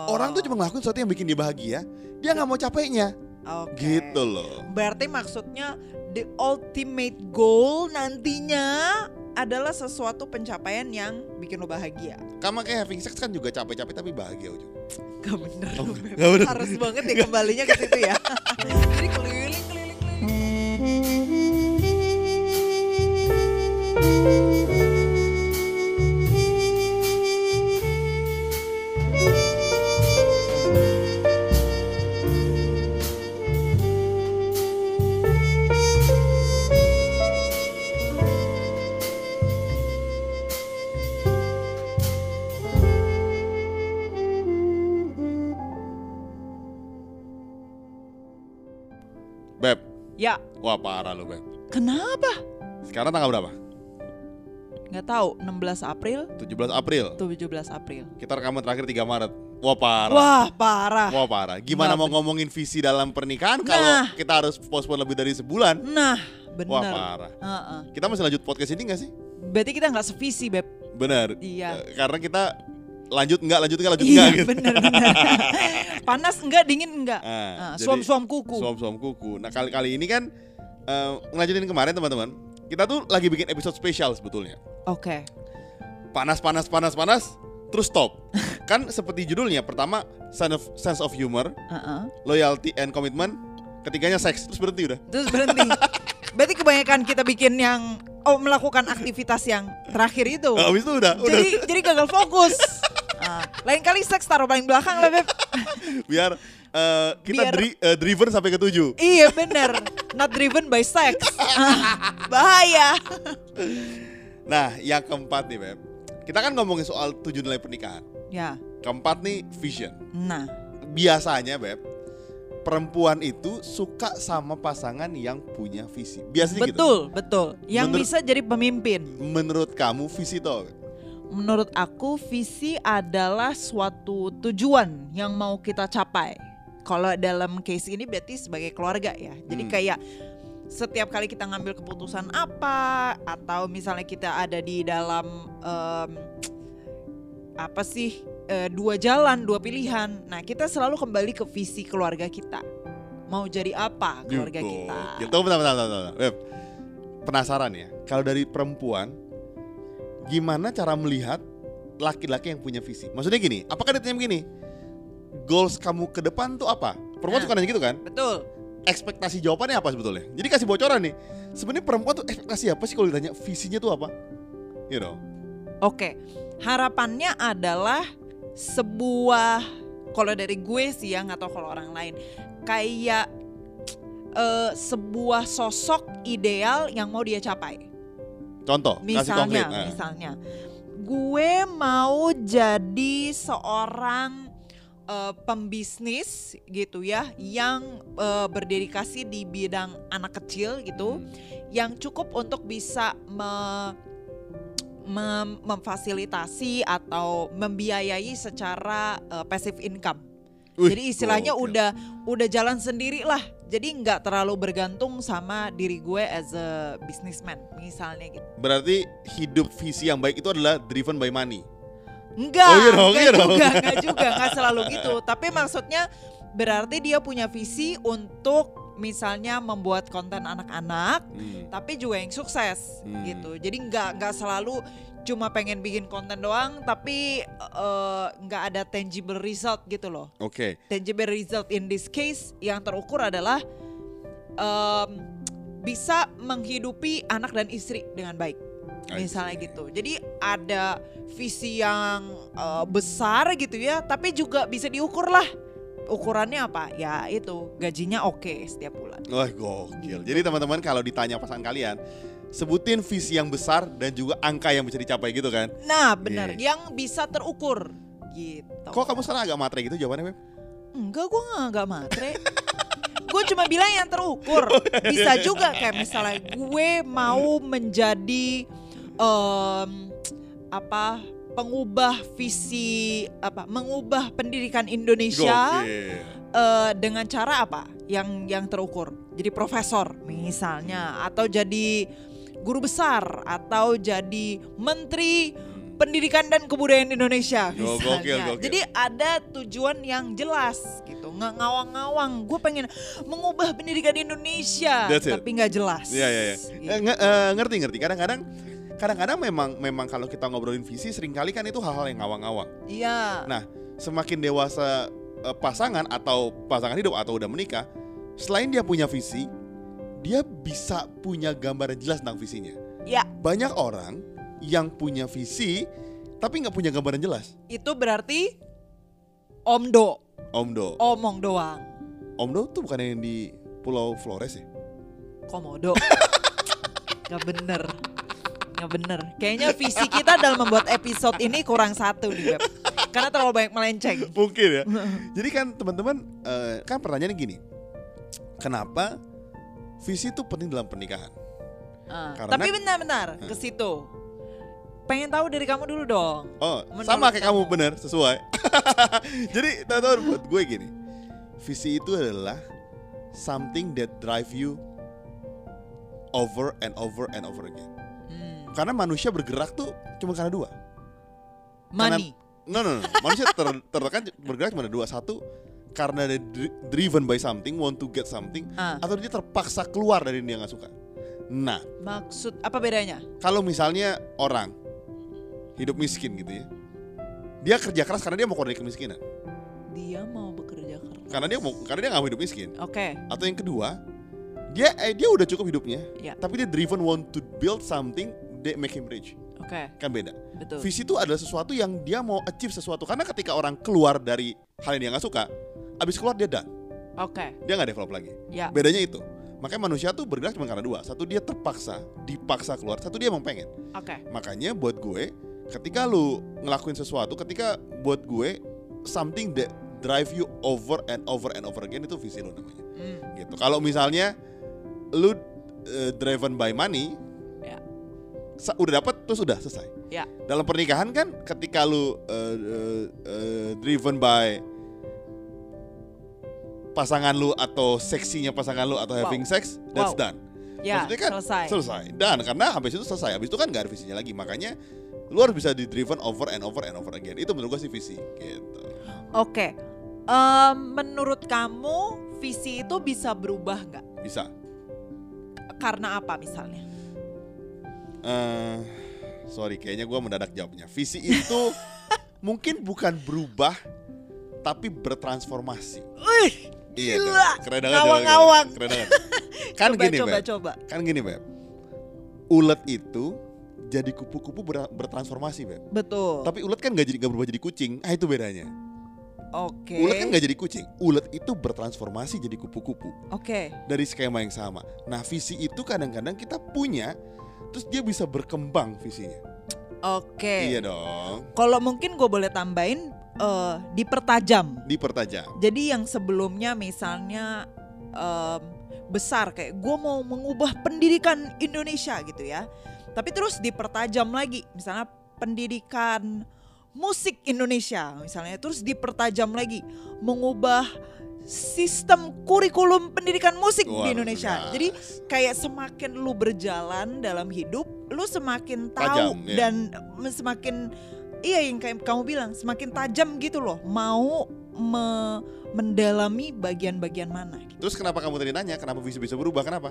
Orang tuh cuma ngelakuin sesuatu yang bikin dia bahagia, dia nggak mau capeknya. Oke. Gitu loh. Berarti maksudnya the ultimate goal nantinya adalah sesuatu pencapaian yang bikin lo bahagia. Kamu kayak having sex kan juga capek-capek tapi bahagia ujung. Gak bener Oh, gak bener. Harus banget ya kembalinya ke situ ya. Jadi keliling keliling keliling. Beb, Ya, wah parah lo Beb. kenapa? Sekarang tanggal berapa? Nggak tahu. 16 April, 17 April. 17 April. Kita rekaman terakhir 3 Maret. Wah parah. Wah, parah. Wah parah. Gimana Nggak mau ngomongin visi dalam pernikahan kalau Nah. kita harus postpone lebih dari sebulan? Nah, bener. Wah parah. Heeh. Kita masih lanjut podcast ini gak sih? Berarti kita nggak sevisi, Beb. Bener. Iya. Eh, Karena kita lanjut enggak, lanjut enggak, lanjut Iya, enggak gitu. bener bener. Panas enggak, dingin enggak. Ah, Ah, jadi- Suam-suam kuku. Suam-suam kuku. Nah kali-kali ini kan eh, ngelanjutin kemarin teman-teman. Kita tuh lagi bikin episode spesial sebetulnya. Oke. Panas, panas, panas, panas. Terus stop. kan seperti judulnya. Pertama sense of, sense of humor, Heeh. loyalty and commitment. Ketiganya seks. Terus berhenti udah. Terus berhenti. Berarti kebanyakan kita bikin yang oh melakukan aktivitas yang terakhir itu. Nah, habis itu udah, udah. Jadi jadi gagal fokus. Ah, lain kali seks taruh paling belakang lah beb. Biar eh, kita Biar- dri- eh, driven sampai ke tujuh. iya bener. Not driven by sex. Ah, bahaya. Nah, yang keempat nih, Beb. Kita kan ngomongin soal tujuh nilai pernikahan. Ya. Keempat nih, vision. Nah. Biasanya, Beb, perempuan itu suka sama pasangan yang punya visi. Biasanya gitu. Betul betul. Yang Menurut- bisa jadi pemimpin. Menurut kamu visi itu? Menurut aku visi adalah suatu tujuan yang mau kita capai. Kalau dalam case ini berarti sebagai keluarga ya. Jadi Hmm. kayak setiap kali kita ngambil keputusan apa atau misalnya kita ada di dalam em, apa sih eh, dua jalan, dua pilihan. Nah, kita selalu kembali ke visi keluarga kita. Mau jadi apa keluarga Yuko. kita? Bentar, bentar, bentar, bentar. Beb, penasaran ya, kalau dari perempuan, gimana cara melihat laki-laki yang punya visi? Maksudnya gini, apakah dia tanya begini, goals kamu ke depan tuh apa? Perempuan Nah. suka nanya gitu kan? Betul. ekspektasi jawabannya apa sebetulnya? Jadi kasih bocoran nih. Sebenarnya perempuan tuh ekspektasi apa sih kalau ditanya visinya tuh apa? You know. Oke, harapannya adalah sebuah kalau dari gue sih ya nggak tahu kalau orang lain kayak eh, sebuah sosok ideal yang mau dia capai. Contoh, kasih konkret. Misalnya, Nah. misalnya, gue mau jadi seorang eh, pembisnis gitu ya, yang eh, berdedikasi di bidang anak kecil gitu Hmm. yang cukup untuk bisa me- mem- memfasilitasi atau membiayai secara uh, passive income. Wih, Jadi istilahnya gokil. udah udah jalan sendiri lah. Jadi nggak terlalu bergantung sama diri gue as a businessman misalnya gitu. Berarti hidup visi yang baik itu adalah driven by money. Enggak, Oh, iya enggak iya dong. juga, enggak juga, enggak selalu gitu. Tapi maksudnya berarti dia punya visi untuk misalnya membuat konten anak-anak Hmm. tapi juga yang sukses Hmm. gitu. Jadi nggak nggak selalu cuma pengen bikin konten doang, tapi eh, nggak ada tangible result gitu loh. Oke. Tangible result in this case yang terukur adalah em, bisa menghidupi anak dan istri dengan baik, misalnya gitu. Jadi ada visi yang eh, besar gitu ya, tapi juga bisa diukur lah. Ukurannya apa? Ya itu gajinya oke setiap bulan. Wah gokil. Jadi teman-teman kalau ditanya pasangan kalian, sebutin visi yang besar dan juga angka yang bisa dicapai gitu kan. Nah, benar, Iya. yang bisa terukur gitu. Kok kamu sekarang agak matre gitu jawabannya, Beb? Enggak, gue nggak matre. gue cuma bilang yang terukur. Bisa juga kayak misalnya gue mau menjadi em, apa pengubah visi apa mengubah pendidikan Indonesia Gokil. eh, dengan cara apa yang yang terukur jadi profesor misalnya atau jadi guru besar atau jadi menteri pendidikan dan kebudayaan Indonesia misalnya. gokil, gokil. Jadi ada tujuan yang jelas gitu, nggak ngawang-ngawang. Gue pengen mengubah pendidikan Indonesia, That's it. tapi nggak jelas. Iya iya iya. Gitu. Eh, nge- eh, ngerti ngerti. Kadang-kadang kadang-kadang memang memang kalau kita ngobrolin visi sering kali kan itu hal-hal yang ngawang-ngawang. Iya. Nah, semakin dewasa eh, pasangan atau pasangan hidup atau udah menikah, selain dia punya visi, dia bisa punya gambaran jelas tentang visinya. Ya, Banyak orang yang punya visi tapi nggak punya gambaran jelas. itu berarti omdo, Omdo, omong doang. Omdo tuh bukan yang di Pulau Flores ya? Komodo. Gak bener. Gak bener. Kayaknya visi kita dalam membuat episode ini kurang satu nih, Beb. Karena terlalu banyak melenceng. Mungkin ya. Jadi kan teman-teman eh, kan pertanyaannya gini. Kenapa visi itu penting dalam pernikahan? Ah, Karena- Tapi benar-benar ke situ. Pengen tahu dari kamu dulu dong. Oh, sama kayak kamu kamu. bener, sesuai. Jadi teman-teman buat gue gini. Visi itu adalah something that drive you over and over and over again. Hmm. Karena manusia bergerak tuh cuma karena dua. Money. No, no, no. Manusia ter tertekan bergerak cuma ada dua. Satu karena dia dri- driven by something, want to get something, Ah, atau dia terpaksa keluar dari yang dia nggak suka. Nah, maksud apa bedanya? kalau misalnya orang hidup miskin gitu ya, dia kerja keras karena dia mau keluar dari kemiskinan. Dia mau bekerja keras. Karena dia mau, karena dia nggak mau hidup miskin. Oke. Atau yang kedua, dia eh, dia udah cukup hidupnya, Ya. tapi dia driven want to build something that make him rich. Oke. Kan beda. Betul. Visi itu adalah sesuatu yang dia mau achieve sesuatu. Karena ketika orang keluar dari hal yang dia nggak suka, abis keluar dia done. Oke. Dia nggak develop lagi. Ya. Bedanya itu. Makanya manusia tuh bergerak cuma karena dua. Satu dia terpaksa, dipaksa keluar. Satu dia emang pengen. Oke. Makanya buat gue, ketika lu ngelakuin sesuatu, ketika buat gue something that drive you over and over and over again itu visi lu namanya. Hmm. Gitu. Kalau misalnya lu uh, driven by money, udah dapat terus udah selesai. Ya. Dalam pernikahan kan ketika lu uh, uh, uh, driven by pasangan lu atau seksinya pasangan lu atau Wow. having sex, that's Wow. done. Ya, Maksudnya kan selesai. selesai. Dan karena habis itu selesai, habis itu kan gak ada visinya lagi. Makanya lu harus bisa di driven over and over and over again. Itu menurut gue sih visi gitu. Oke. Em, menurut kamu visi itu bisa berubah nggak? Bisa. Karena apa misalnya? Eh sorry, kayaknya gue mendadak jawabnya. Visi itu mungkin bukan berubah, tapi bertransformasi. Wih, Iya, Gila, dong. keren banget. ngawang-ngawang. Keren banget. Kan coba, gini, coba, Beb. coba. Kan gini, Beb. Ulet itu jadi kupu-kupu ber- bertransformasi, Beb. Betul. Tapi ulet kan gak jadi gak berubah jadi kucing. Ah itu bedanya. Oke. Ulet kan gak jadi kucing. Ulet itu bertransformasi jadi kupu-kupu Oke. dari skema yang sama. Nah, visi itu kadang-kadang kita punya terus dia bisa berkembang visinya. Oke. Iya dong. Kalau mungkin gue boleh tambahin eh, dipertajam. Dipertajam. Jadi yang sebelumnya misalnya em, besar kayak gue mau mengubah pendidikan Indonesia gitu ya. Tapi terus dipertajam lagi, misalnya pendidikan musik Indonesia misalnya terus dipertajam lagi mengubah sistem kurikulum pendidikan musik Luar di Indonesia. biasa. Jadi kayak semakin lu berjalan dalam hidup, lu semakin tahu Tajam, ya. dan semakin iya yang kayak kamu bilang semakin tajam gitu loh, mau me- mendalami bagian-bagian mana. Gitu. Terus kenapa kamu tadi nanya kenapa visi bisa berubah? Kenapa?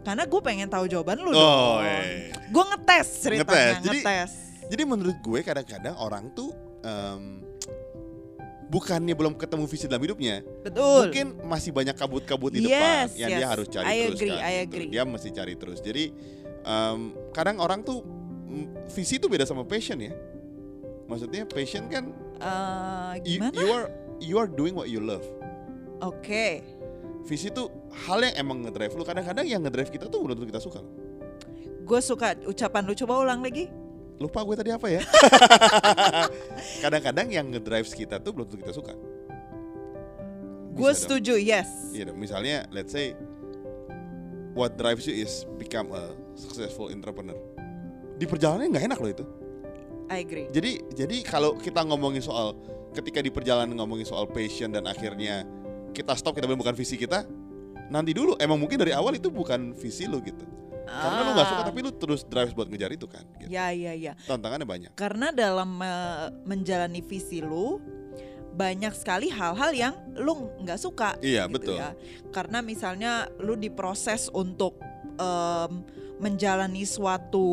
Karena gue pengen tahu jawaban lu Oh, dong. eh. Gue ngetes ceritanya, Ngetes. Jadi- ngetes. Jadi menurut gue kadang-kadang orang tuh em, bukannya belum ketemu visi dalam hidupnya, Betul. mungkin masih banyak kabut-kabut di Yes, depan yang dia harus cari I terus agree, kan, I gitu. agree. Dia mesti cari terus. Jadi em, kadang orang tuh visi itu beda sama passion ya. Maksudnya passion kan Eh, you, gimana? you are you are doing what you love. Oke. Visi itu hal yang emang ngedrive lu. Kadang-kadang yang ngedrive kita tuh belum tentu kita suka. Gue suka ucapan lu coba ulang lagi. Lupa gue tadi apa ya? Kadang-kadang yang ngedrive kita tuh belum tentu kita suka. Gue dong. setuju, yes. Iya dong, misalnya let's say what drives you is become a successful entrepreneur. Di perjalanan nggak enak loh itu. I agree. Jadi jadi kalau kita ngomongin soal ketika di perjalanan ngomongin soal passion dan akhirnya kita stop kita bilang bukan visi kita, nanti dulu emang mungkin dari awal itu bukan visi lo gitu. Karena lu nggak suka Ah. tapi lu terus drive buat ngejar itu kan. Gitu. Ya ya ya. Tantangannya banyak. Karena dalam eh, menjalani visi lu banyak sekali hal-hal yang lu nggak suka. Iya, gitu betul. ya. Karena misalnya lu diproses untuk em, menjalani suatu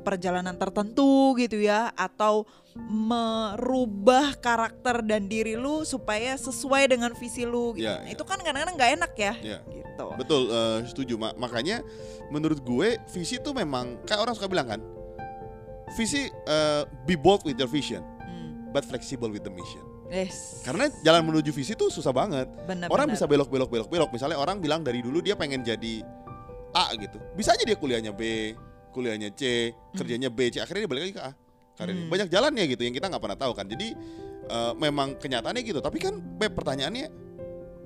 perjalanan tertentu gitu ya, atau merubah karakter dan diri lu supaya sesuai dengan visi lu. Gitu. Iya, Nah, iya. Itu kan kadang-kadang nggak enak ya. Iya. Gitu. Betul, eh, setuju. Ma- makanya menurut gue visi itu memang kayak orang suka bilang kan, visi eh, be bold with your vision, Hmm. but flexible with the mission. Yes. Karena jalan menuju visi itu susah banget. Benar, orang benar. bisa belok belok belok belok. Misalnya orang bilang dari dulu dia pengen jadi A gitu, bisa aja dia kuliahnya B, kuliahnya C, kerjanya B, C, akhirnya dia balik lagi ke A. Karirnya. Hmm. Banyak jalannya gitu yang kita nggak pernah tahu kan. Jadi eh, memang kenyataannya gitu. Tapi kan Beb pertanyaannya,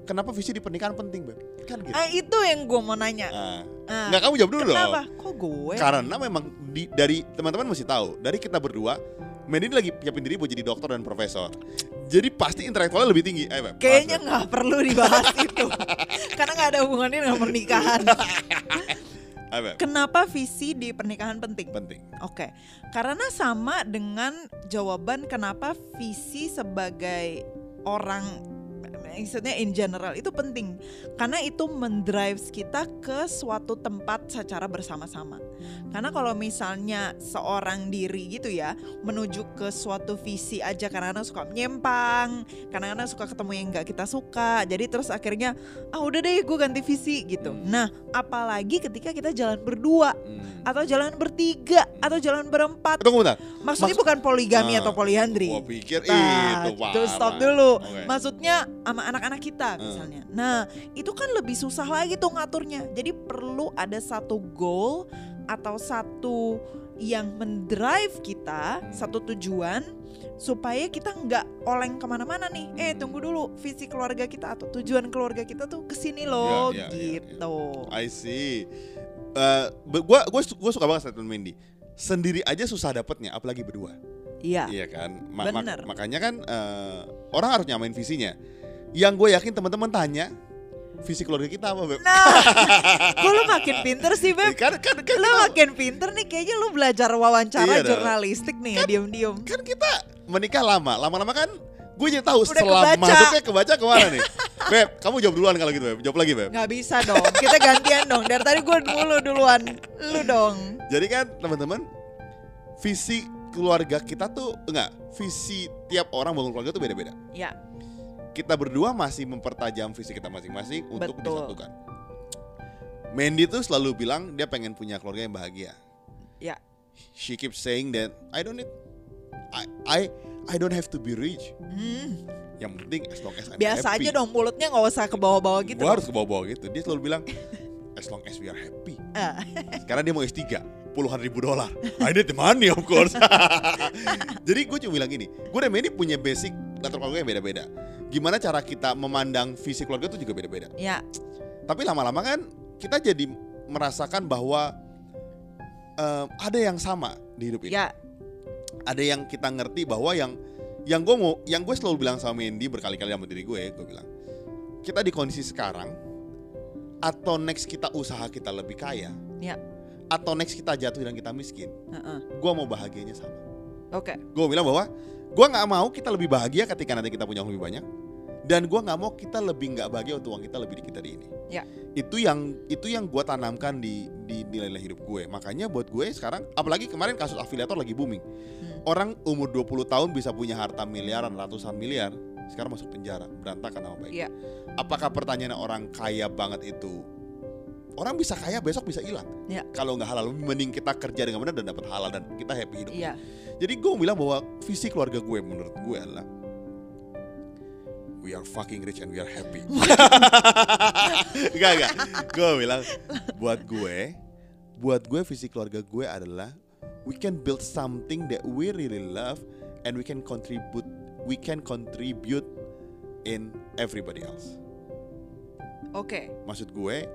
kenapa visi di pernikahan penting Beb? Kan gitu. Ah, itu yang gue mau nanya. Ah. Ah, Nggak kamu jawab dulu Kenapa? dong. Kok gue? Karena memang di, dari teman-teman mesti tahu, dari kita berdua, Mandy ini lagi siapin diri buat jadi dokter dan profesor. Jadi pasti intelektualnya lebih tinggi. Beb, Kayaknya nggak perlu dibahas itu, karena nggak ada hubungannya dengan pernikahan. Kenapa visi di pernikahan penting? Penting. Oke, karena sama dengan jawaban kenapa visi sebagai orang, maksudnya in general itu penting, karena itu mendrive kita ke suatu tempat secara bersama-sama. Karena kalau misalnya seorang diri gitu ya menuju ke suatu visi aja kadang-kadang suka menyimpang, kadang-kadang suka ketemu yang nggak kita suka, jadi terus akhirnya ah udah deh gue ganti visi gitu. Hmm. Nah apalagi ketika kita jalan berdua Hmm. atau jalan bertiga atau jalan berempat. Tunggu bentar. Maksudnya Maksud- bukan poligami Ah, atau poliandri. Gua pikir Nah, itu tuh, stop dulu. Oke. Maksudnya sama anak-anak kita Hmm. misalnya. Nah, itu kan lebih susah lagi tuh ngaturnya. Jadi perlu ada satu goal atau satu yang mendrive kita, Hmm. satu tujuan supaya kita nggak oleng ke mana-mana nih. Eh tunggu dulu, visi keluarga kita atau tujuan keluarga kita tuh ke sini loh, Iya, iya, iya, gitu. I see. Eh, be- gua gua su- gua suka banget statement Mandy. Sendiri aja susah dapetnya, apalagi berdua. Iya. Iya kan? Ma- mak- Bener. makanya kan eh, orang harus nyamain visinya. Yang gue yakin teman-teman tanya visi keluarga kita apa, Beb? Nah, kok lu makin pinter sih Beb? kan kan kan Lu kita, makin pinter nih, kayaknya lu belajar wawancara Iya dong. jurnalistik nih ya, diem-diem. kan kita menikah lama, lama-lama kan gue jadi tahu Udah setelah kebaca. masuknya kebaca ke mana nih. Beb, kamu jawab duluan kalau gitu, Beb. Jawab lagi, Beb. Nggak bisa dong, kita gantian dong. Dari tadi gue dulu duluan, lu dong. Jadi kan teman-teman visi keluarga kita tuh enggak, visi tiap orang bangun keluarga tuh beda-beda. Ya, Kita berdua masih mempertajam visi kita masing-masing untuk Betul. disatukan. Mandy tuh selalu bilang dia pengen punya keluarga yang bahagia. ya, She keeps saying that I don't need I I I don't have to be rich. Hmm, Yang penting as long as I'm biasa happy. aja dong mulutnya nggak usah ke bawah-bawah gitu. Gua harus ke bawah-bawah gitu. Dia selalu bilang as long as we are happy. Ah, Sekarang dia mau S3 puluhan ribu dolar. I need the money of course. Jadi gue cuma bilang gini, gue dan Mandy punya basic latar keluarga yang beda-beda. Gimana cara kita memandang visi keluarga itu juga beda-beda. ya, Tapi lama-lama kan kita jadi merasakan bahwa em, ada yang sama di hidup ini. ya, Ada yang kita ngerti bahwa yang yang gue mau, yang gue selalu bilang sama Mandy berkali-kali sama diri gue, gue bilang kita di kondisi sekarang atau next kita usaha kita lebih kaya, ya. atau next kita jatuh dan kita miskin, Heeh. gue mau bahagianya sama. Oke, Gue bilang bahwa gue nggak mau kita lebih bahagia ketika nanti kita punya uang lebih banyak, dan gue nggak mau kita lebih nggak bahagia untuk uang kita lebih dikit dari ini. Ya. Itu yang itu yang gue tanamkan di di nilai-nilai hidup gue. Makanya buat gue sekarang, apalagi kemarin kasus afiliator lagi booming. Hmm. Orang umur 20 tahun bisa punya harta miliaran, ratusan miliar, sekarang masuk penjara, berantakan nama baik. Iya. Apakah pertanyaan orang kaya banget itu Orang bisa kaya besok bisa hilang. Iya. Kalau nggak halal, mending kita kerja dengan benar dan dapat halal dan kita happy hidup. iya, Jadi gue bilang bahwa visi keluarga gue menurut gue adalah we are fucking rich and we are happy. Enggak enggak. Gue bilang buat gue, buat gue visi keluarga gue adalah we can build something that we really love and we can contribute we can contribute in everybody else. oke, Maksud gue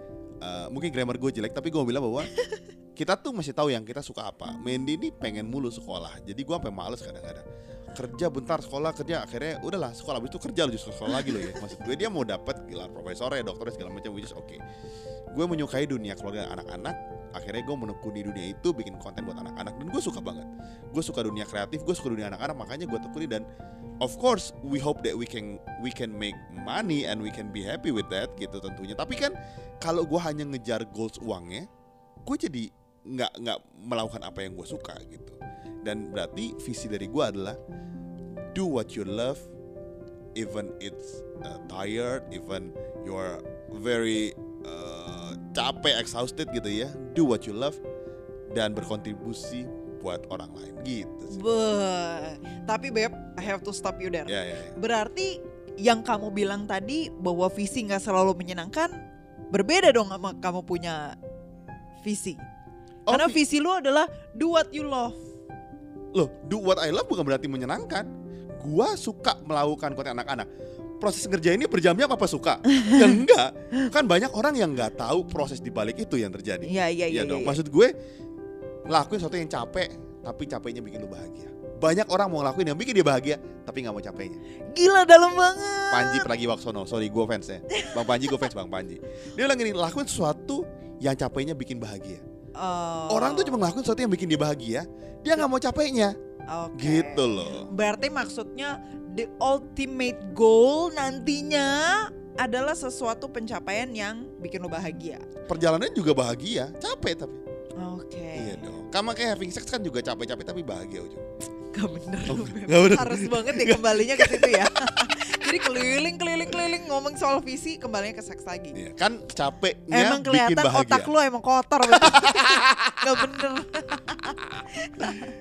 eh, mungkin grammar gue jelek tapi gue bilang bahwa kita tuh masih tahu yang kita suka apa. Mandy ini pengen mulu sekolah. Jadi gue sampai males kadang-kadang. kerja bentar sekolah kerja akhirnya udahlah sekolah. Habis itu kerja lu justru sekolah lagi lo ya. Maksud gue dia mau dapat gelar profesor ya dokter segala macam which is oke. Gue menyukai dunia keluarga anak-anak. Akhirnya gue menekuni dunia itu bikin konten buat anak-anak. Dan gue suka banget. Gue suka dunia kreatif gue suka dunia anak-anak makanya gue tekuni. Dan of course we hope that we can we can make money and we can be happy with that gitu tentunya. Tapi kan kalau gue hanya ngejar goals uangnya gue jadi nggak nggak melakukan apa yang gue suka gitu dan berarti visi dari gue adalah do what you love even it's uh, tired even you're very uh, capek exhausted gitu ya do what you love dan berkontribusi buat orang lain gitu sih. Beuh. Tapi Beb, I have to stop you there. ya ya, ya. Berarti yang kamu bilang tadi bahwa visi nggak selalu menyenangkan, berbeda dong sama kamu punya visi. Oh, Karena vi- visi lu adalah do what you love. loh do what I love bukan berarti menyenangkan gua suka melakukan konten anak-anak proses kerja ini berjam-jam apa suka ya enggak kan banyak orang yang nggak tahu proses di balik itu yang terjadi Iya iya iya. Iya dong. iya. Maksud gue ngelakuin sesuatu yang capek tapi capeknya bikin lu bahagia. Banyak orang mau ngelakuin yang bikin dia bahagia tapi nggak mau capeknya. Gila dalam banget. Panji Pragiwaksono, sorry gue fans ya. Bang Panji gue fans Bang Panji. Dia bilang gini, lakuin sesuatu yang capeknya bikin bahagia. Oh. Orang tuh cuma ngelakuin sesuatu yang bikin dia bahagia, dia nggak mau capeknya. Oke. Gitu loh. Berarti maksudnya the ultimate goal nantinya adalah sesuatu pencapaian yang bikin lo bahagia. Perjalanannya juga bahagia, capek tapi. Oke. Iya dong. Kamu kayak having sex kan juga capek-capek tapi bahagia ujung. Gak bener Oh, gak bener. Harus banget ya kembalinya ke situ ya. Jadi keliling keliling keliling ngomong soal visi kembalinya ke seks lagi. Iya, kan capeknya Emang bikin kelihatan bahagia. otak lu emang kotor. Gak bener.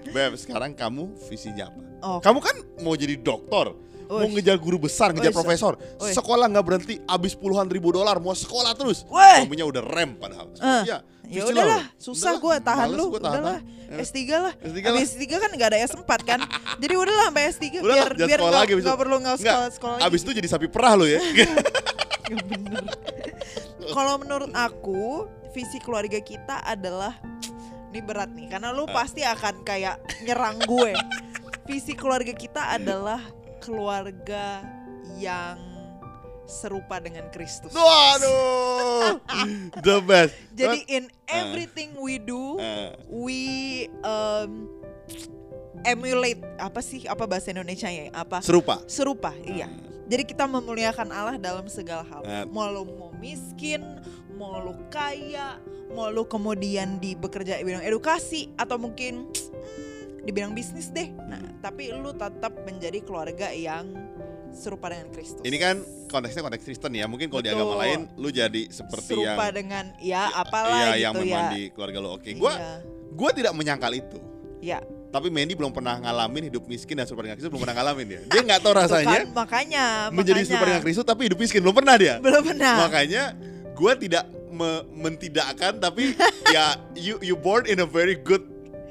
Beb, sekarang kamu visinya apa? Oh, Kamu kan mau jadi dokter, mau Uish. ngejar guru besar, ngejar Uish. profesor. Uish. Sekolah nggak berhenti, abis puluhan ribu dolar, mau sekolah terus. Weh. Kamunya udah rem padahal. Eh, ya, ya udahlah, susah gue tahan lu, gua tahan. udahlah. Eh, S3 lah. S3 Habis lah. S3 kan gak ada S4 kan. Jadi udahlah sampai S3 Udah biar lah, biar gak, lagi abis gak perlu nggak Nggak, sekolah sekolah. Abis itu jadi sapi perah lo ya. Gak bener. Kalau menurut aku visi keluarga kita adalah ini berat nih karena lu pasti akan kayak nyerang gue. Visi keluarga kita adalah keluarga yang serupa dengan Kristus. Waduh, the best. Jadi in everything we do, Eh, we um, emulate apa sih apa bahasa Indonesia ya? Apa? serupa. Serupa, iya. Jadi kita memuliakan Allah dalam segala hal. Nah. Mau lu mau miskin, mau lu kaya, mau lu kemudian di bekerja di bidang edukasi atau mungkin hmm, di bidang bisnis deh. Nah, tapi lu tetap menjadi keluarga yang serupa dengan Kristus. Ini kan konteksnya konteks Kristen ya. Mungkin kalau di agama lain lu jadi seperti yang serupa dengan ya apalah iya, gitu yang ya. memang di keluarga lo. Oke, gua Iya. gua tidak menyangkal itu. Ya, Tapi Mandy belum pernah ngalamin hidup miskin dan serupa dengan Kristus belum pernah ngalamin dia. Dia nggak tahu Tuh rasanya kan, makanya menjadi makanya. serupa dengan Kristus tapi hidup miskin belum pernah dia. Belum pernah. Makanya gue tidak me- mentidakkan tapi ya you you born in a very good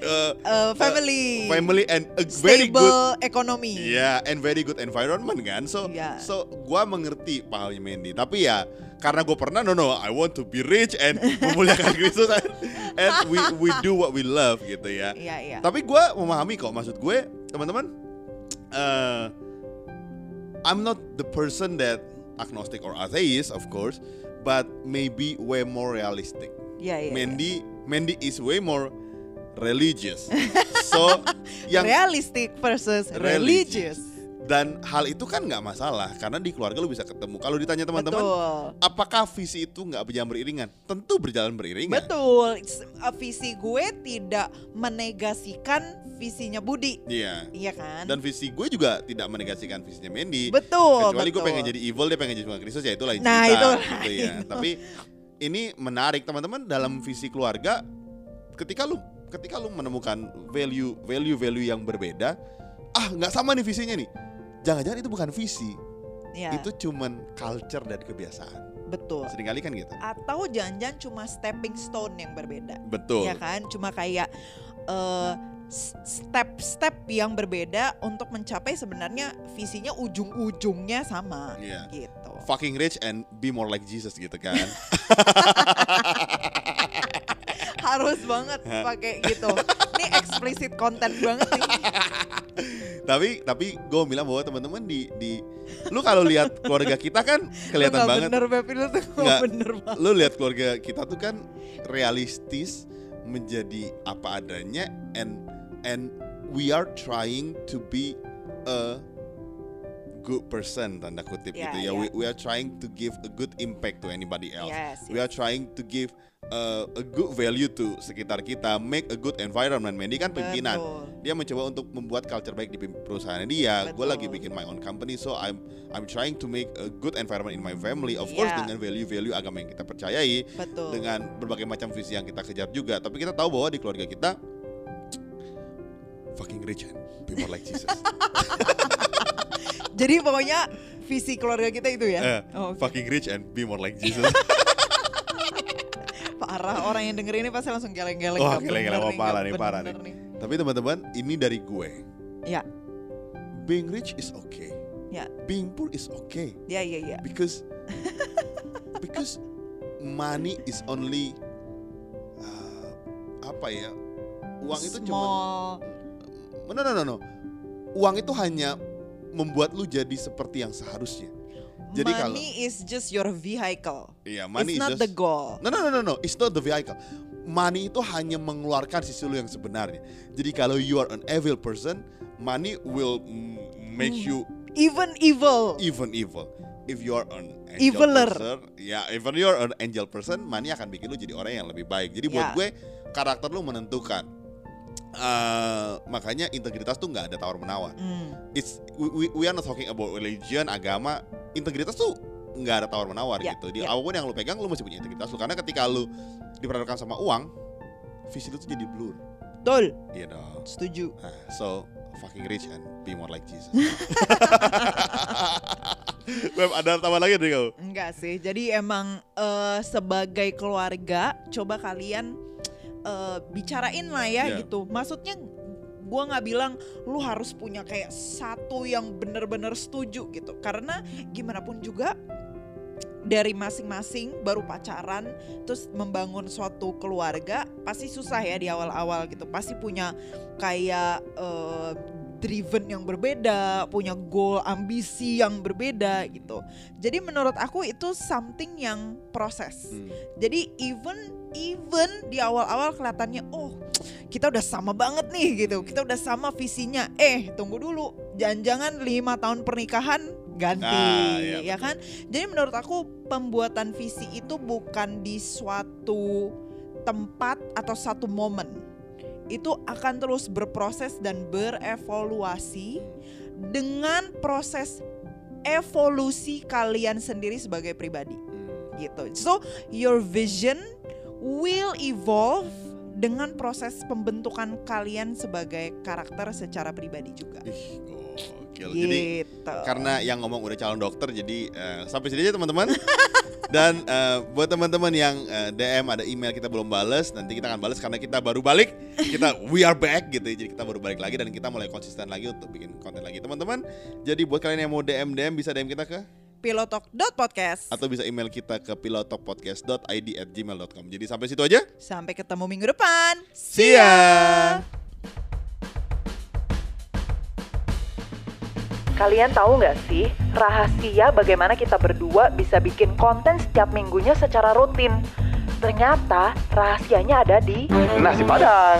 uh, Eh, family, family and a very good stable economy. ya and very good environment kan. So Iya. so gue mengerti pahamnya Mandy. Tapi ya karena gue pernah no no I want to be rich and memuliakan Kristus and, and we we do what we love gitu ya. Iya, iya. Tapi gue memahami kok maksud gue teman-teman. eh, I'm not the person that agnostic or atheist of course, but maybe way more realistic. Iya, iya. Mandy Mandy is way more religious. so yang realistic versus religious. dan hal itu kan nggak masalah karena di keluarga lu bisa ketemu. Kalau ditanya teman-teman, apakah visi itu nggak berjalan beriringan? Tentu berjalan beriringan. Betul. Uh, Visi gue tidak menegasikan visinya Budi. Iya. Iya kan? Dan visi gue juga tidak menegasikan visinya Mandy. betul. kecuali gue betul. pengen jadi evil dia pengen jadi Tuhan Kristus ya itu lain Nah, cerita itu gitu ya tapi ini menarik teman-teman dalam visi keluarga ketika lu ketika lu menemukan value value value yang berbeda ah nggak sama nih visinya nih jangan-jangan itu bukan visi Iya, itu cuman culture dan kebiasaan betul. sering kali kan gitu Atau jangan-jangan cuma stepping stone yang berbeda. betul Ya kan? Cuma kayak eh, step-step yang berbeda untuk mencapai sebenarnya visinya ujung-ujungnya sama Iya. gitu. fucking rich and be more like Jesus gitu kan Harus banget pakai gitu. Ini explicit content banget nih. tapi tapi gue bilang bahwa teman-teman di di lu kalau lihat keluarga kita kan kelihatan Lu banget bener Pepi lu tuh Nggak. bener banget lu lihat keluarga kita tuh kan realistis menjadi apa adanya and and we are trying to be a good person tanda kutip Ya, gitu ya ya. we, we are trying to give a good impact to anybody else Yes, we are trying to give uh, a good value to sekitar kita make a good environment Mandy kan pimpinan Betul. dia mencoba untuk membuat culture baik di perusahaan dia. Gue lagi bikin my own company, so I'm I'm trying to make a good environment in my family. Of course Iya. dengan value-value agama yang kita percayai, Betul. dengan berbagai macam visi yang kita kejar juga. Tapi kita tahu bahwa di keluarga kita fucking rich and more like Jesus. Jadi pokoknya visi keluarga kita itu ya. Eh, Oh, fucking rich and be more like Jesus. parah orang yang denger ini pasti langsung geleng-geleng. Wah, nggak geleng-geleng, wah, parah nih, parah bener Tapi teman-teman, ini dari gue. Ya, Being rich is okay. ya, Being poor is okay. ya, ya, ya. because because money is only uh, apa ya uang itu cuma Small. no no no no uang itu hanya membuat lu jadi seperti yang seharusnya jadi kalau money is just your vehicle. iya money It's is not just the goal. no no no no no it's not the vehicle money itu hanya mengeluarkan sisi lu yang sebenarnya jadi kalau you are an evil person money will mm, make you Even evil. even evil. If you are an angel Eviler. person, ya even you are an angel person, money akan bikin lu jadi orang yang lebih baik. Jadi buat Ya. gue karakter lu menentukan. Eh, makanya integritas tuh nggak ada tawar menawar. Hmm. It's we, we, we are not talking about religion, agama. Integritas tuh nggak ada tawar menawar Ya, gitu. Di ya. apa pun yang lu pegang, lu mesti punya integritas lu. Karena ketika lu diperhadapkan sama uang, visi lu tuh jadi blur. Betul. Iya dong. Setuju. Nah, so fucking rich and be more like Jesus. Web ada tambah lagi dari kau? Enggak sih. Jadi emang eh, sebagai keluarga coba kalian eh, bicarain lah ya Ya. gitu. Maksudnya gua nggak bilang lu harus punya kayak satu yang bener-bener setuju gitu. Karena gimana pun juga dari masing-masing baru pacaran terus membangun suatu keluarga pasti susah ya di awal-awal gitu. Pasti punya kayak eh, driven yang berbeda, punya goal, ambisi yang berbeda gitu. Jadi menurut aku itu something yang proses. Hmm. Jadi even even di awal-awal kelihatannya oh kita udah sama banget nih gitu, kita udah sama visinya. Eh tunggu dulu, jangan-jangan lima tahun pernikahan ganti, Ah, iya, ya kan? Jadi menurut aku pembuatan visi itu bukan di suatu tempat atau satu momen. Itu akan terus berproses dan berevoluasi dengan proses evolusi kalian sendiri sebagai pribadi gitu. So your vision will evolve dengan proses pembentukan kalian sebagai karakter secara pribadi juga. Ih, gokil. Jadi Gitu. karena yang ngomong udah calon dokter, jadi eh, sampai sini aja teman-teman. Dan eh, buat teman-teman yang eh, DM ada email kita belum bales, nanti kita akan bales karena kita baru balik. Kita we are back gitu, jadi kita baru balik lagi dan kita mulai konsisten lagi untuk bikin konten lagi teman-teman. Jadi buat kalian yang mau DM DM bisa DM kita ke pilotalk.podcast. atau bisa email kita ke pilotokpodcast.id at gmail.com. Jadi sampai situ aja. Sampai ketemu minggu depan. See ya. Kalian tahu nggak sih rahasia bagaimana kita berdua bisa bikin konten setiap minggunya secara rutin? Ternyata rahasianya ada di Nasi Padang.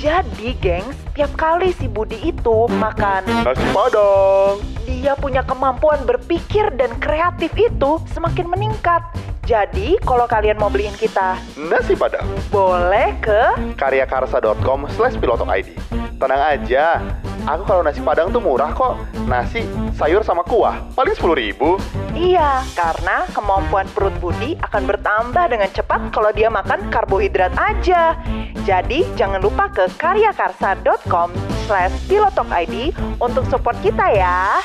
Jadi, gengs, tiap kali si Budi itu makan, Nasi Padang. dia punya kemampuan berpikir dan kreatif itu semakin meningkat. Jadi, kalau kalian mau beliin kita, Nasi Padang. boleh ke Karyakarsa.com slash pilotok ID. Tenang aja, aku kalau nasi padang tuh murah kok. Nasi, sayur sama kuah, paling 10 ribu. Iya, karena kemampuan perut Budi akan bertambah dengan cepat kalau dia makan karbohidrat aja. Jadi, jangan lupa ke karyakarsa.com slash pilotokid untuk support kita ya.